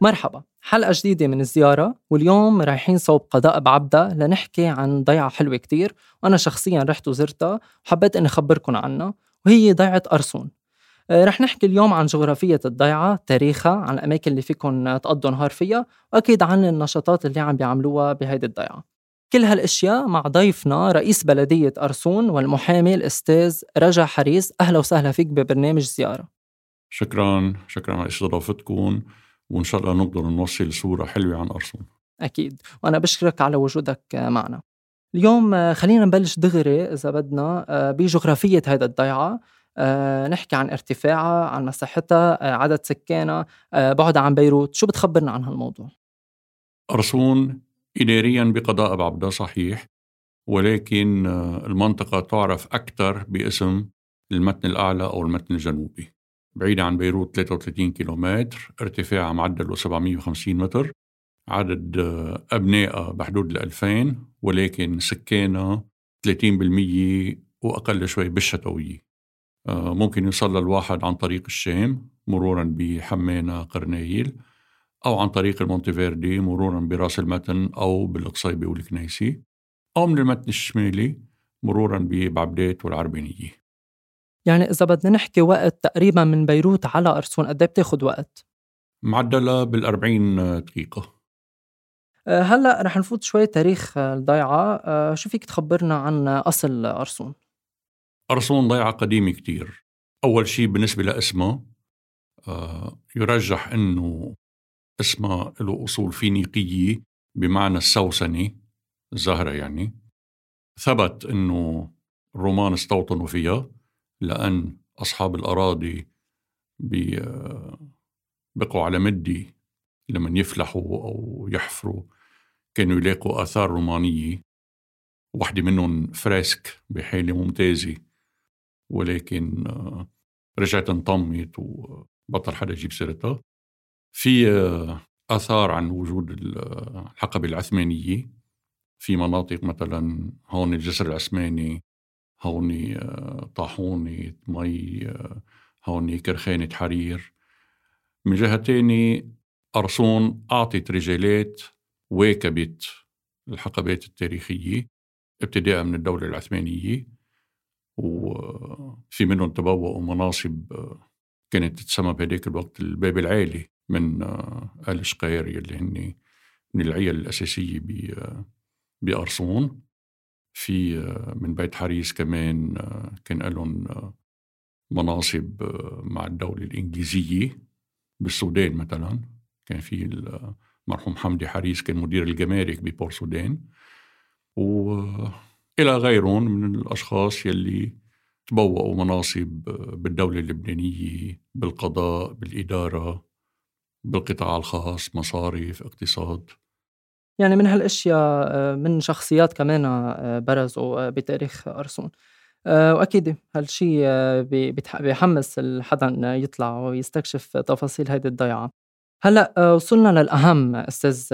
مرحبا. حلقة جديدة من الزيارة واليوم رايحين صوب قضاء بعبدة لنحكي عن ضيعة حلوة كتير وأنا شخصيا رحت وزرتها وحبيت أني أخبركم عنها وهي ضيعة أرسون. آه، رح نحكي اليوم عن جغرافية الضيعة تاريخها عن الأماكن اللي فيكم تقضوا نهار فيها وأكيد عن النشاطات اللي عم بيعملوها بهيدي الضيعة. كل هالأشياء مع ضيفنا رئيس بلدية أرسون والمحامي الأستاذ رجا حريس أهلا وسهلا فيك ببرنامج زيارة. شكرا شكرا على استضافتكم وإن شاء الله نقدر نوصل صورة حلوة عن أرسون أكيد. وأنا بشكرك على وجودك معنا. اليوم خلينا نبلش دغري إذا بدنا بجغرافية هذا الضيعة. نحكي عن ارتفاعها عن مساحتها عدد سكانها بعدها عن بيروت. شو بتخبرنا عن هالموضوع؟ أرسون إداريا بقضاء بعبدة صحيح ولكن المنطقة تعرف أكثر باسم المتن الأعلى أو المتن الجنوبي. بعيدة عن بيروت 33 كيلومتر ارتفاعها معدله 750 متر عدد أبنائها بحدود ال 2000 ولكن سكانها 30% وأقل شوي بالشتوية. آه، ممكن يوصل الواحد عن طريق الشام مرورا بحمانة قرنايل أو عن طريق المونتيفيردي مرورا براس المتن أو بالقصيبة والكنيسي أو من المتن الشمالي مرورا ببعبدات والعربينية. يعني إذا بدنا نحكي وقت تقريبا من بيروت على أرسون قد إيه بتاخد وقت؟ معدلة بالأربعين دقيقة. آه، هلأ رح نفوت شوي تاريخ الضيعة. آه، شو فيك تخبرنا عن أصل أرسون؟ أرسون ضيعة قديمة كتير. أول شيء بالنسبة لاسمها آه، يرجح أنه اسمها له أصول فينيقية بمعنى السوسنة الزهرة يعني. ثبت أنه الرومان استوطنوا فيها. لأن أصحاب الأراضي بقوا على مدي لما يفلحوا أو يحفروا. كانوا يلاقوا آثار رومانية. واحدة منهم فريسك بحالة ممتازة. ولكن رجعت انطمت وبطل حدا يجيب سيرتها. في آثار عن وجود الحقبة العثمانية. في مناطق مثلا هون الجسر العثماني. هوني آه، طاحونة مي آه، هوني كرخانة حرير. من جهة تاني أرسون أعطت رجالات واكبت الحقبات التاريخية ابتداء من الدولة العثمانية. وفي منهم تبوأوا مناصب آه، كانت تتسمى بهداك الوقت الباب العالي من آل شقير اللي هن من العيال الأساسية بأرسون. في آه، من بيت حريس كمان آه، كان لهم آه، مناصب مع الدولة الإنجليزية بالسودان مثلا. كان في المرحوم حمدي حريس كان مدير الجمارك ببور سودان. وإلى غيرهم من الأشخاص يلي تبوأوا مناصب بالدولة اللبنانية بالقضاء بالإدارة بالقطاع الخاص مصارف اقتصاد. يعني من هالأشياء آه، من شخصيات كمان آه، برزوا آه، بتاريخ أرسون. وأكيد هالشيء بيحمس حدا يطلع ويستكشف تفاصيل هيدي الضيعة. هلأ وصلنا للأهم أستاذ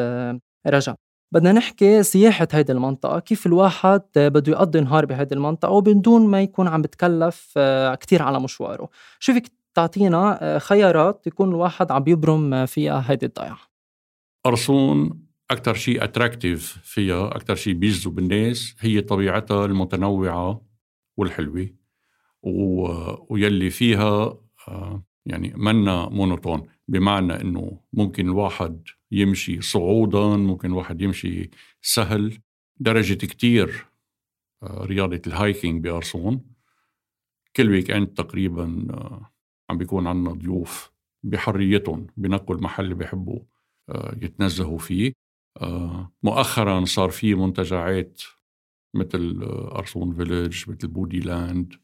رجا. بدنا نحكي سياحة هيدي المنطقة كيف الواحد بده يقضي نهار بهيدي المنطقة وبدون ما يكون عم بتكلف كتير على مشواره. شو فيك تعطينا خيارات يكون الواحد عم يبرم فيها هيدي الضيعة. أرسون أكثر شيء attractive فيها أكثر شيء بيجذب الناس هي طبيعتها المتنوعة والحلوة و... ويلي فيها آه، يعني منا monotone بمعنى إنه ممكن الواحد يمشي صعودا ممكن الواحد يمشي سهل. درجة كتير آه، رياضة ال hiking بأرسون. كل weekend تقريبا آه، عم بيكون عندنا ضيوف بحريتهم بنقوا المحل اللي بيحبوا يتنزهوا فيه. مؤخرا صار في منتجعات مثل أرسون فيليج مثل بودي لاند.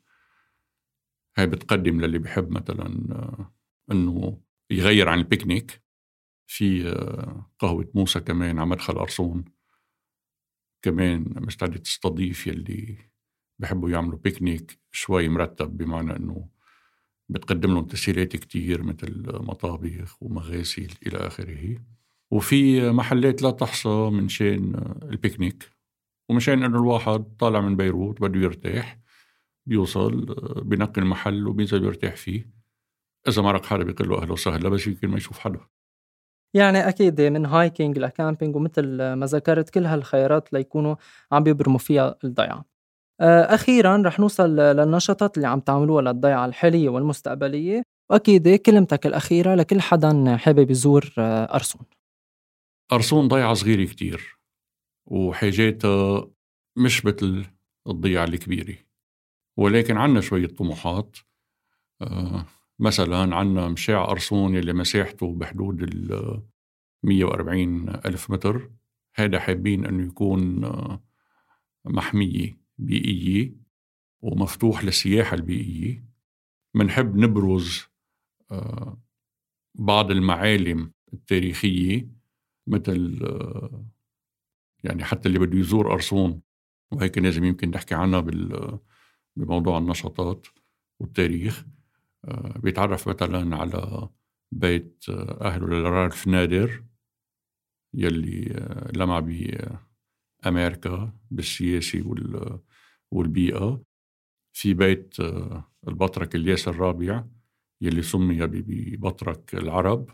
هاي بتقدم للي بحب مثلا آه، إنه يغير عن البيكنيك. في آه، قهوة موسى كمان على مدخل أرسون. كمان مستعدة تستضيف يلي بحبوا يعملوا بيكنيك. شوي مرتب بمعنى إنه بتقدم لهم تسهيلات كتير مثل مطابخ ومغاسل إلى آخره. وفي محلات لا تحصى من شان البيكنيك ومشان إنه الواحد طالع من بيروت بده يرتاح بيوصل بنقي المحل وبينزل يرتاح فيه. إذا مرق حدا بيقول له أهلا وسهلا بس يمكن ما يشوف حدا. يعني أكيد من hiking ل camping ومثل ما ذكرت كل هالخيارات ليكونوا عم بيبرموا فيها الضيعة آه، أخيرا رح نوصل للنشاطات اللي عم تعملوها للضيعة الحالية والمستقبلية وأكيد كلمتك الأخيرة لكل حدا حابب يزور آه، أرسون ضيعة صغيرة كتير وحاجاتها مش مثل الضيعة الكبيرة. ولكن عنا شوية طموحات. آه، مثلا عنا مشاع أرسون يلي مساحته بحدود ال 140 ألف متر. هذا حابين أنه يكون محمية بيئية ومفتوح للسياحة البيئية. منحب نبرز آه، بعض المعالم التاريخية. مثل آه، يعني حتى اللي بده يزور أرسون وهيك لازم يمكن نحكي عنها بموضوع النشاطات والتاريخ. آه، بيتعرف مثلا على بيت أهله لرالف نادر يلي لمع بأمريكا بالسياسي والبيئة. في بيت البطرك الياس الرابع يلي سمي ببطرك العرب.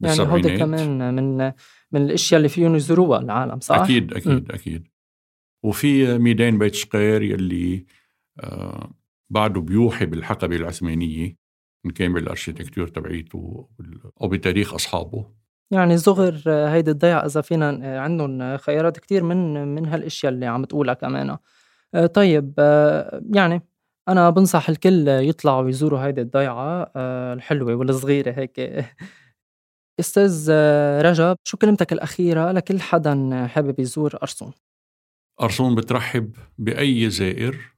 يعني هودي كمان من من الأشياء اللي فيهم يزوروها العالم صح؟ أكيد أكيد م. أكيد. وفي ميدان بيت شقير يلي آه بعده بيوحي بالحقبة العثمانية ان كان بالاركتكتور تبعيته أو بتاريخ أصحابه. يعني صغر هيدي الضيعة إذا فينا عندهم خيارات كتير من من هالأشياء اللي عم تقولها كمان. آه، طيب آه، يعني أنا بنصح الكل يطلعوا ويزوروا هيدي الضيعة آه، الحلوة والصغيرة هيك. أستاذ رجب شو كلمتك الأخيرة لكل حدا حابب يزور أرسون؟ أرسون بترحب بأي زائر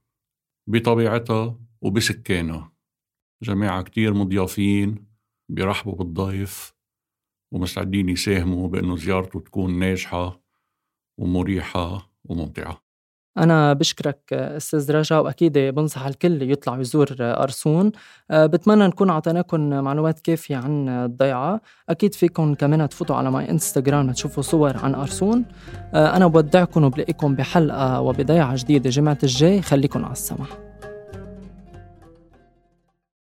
بطبيعتها وبسكانها جماعة كتير مضيافين بيرحبوا بالضيف ومستعدين يساهموا بأنه زيارته تكون ناجحة ومريحة وممتعة أنا بشكرك أستاذ رجا وأكيد بنصح الكل يطلع يزور أرسون. بتمنى نكون أعطيناكم معلومات كافية عن الضيعة. أكيد فيكم كمان تفوتوا على ماي إنستغرام تشوفوا صور عن أرسون. أنا بودعكم وبلاقيكم بحلقة وبضيعة جديدة جمعة الجاي. خليكم على السمح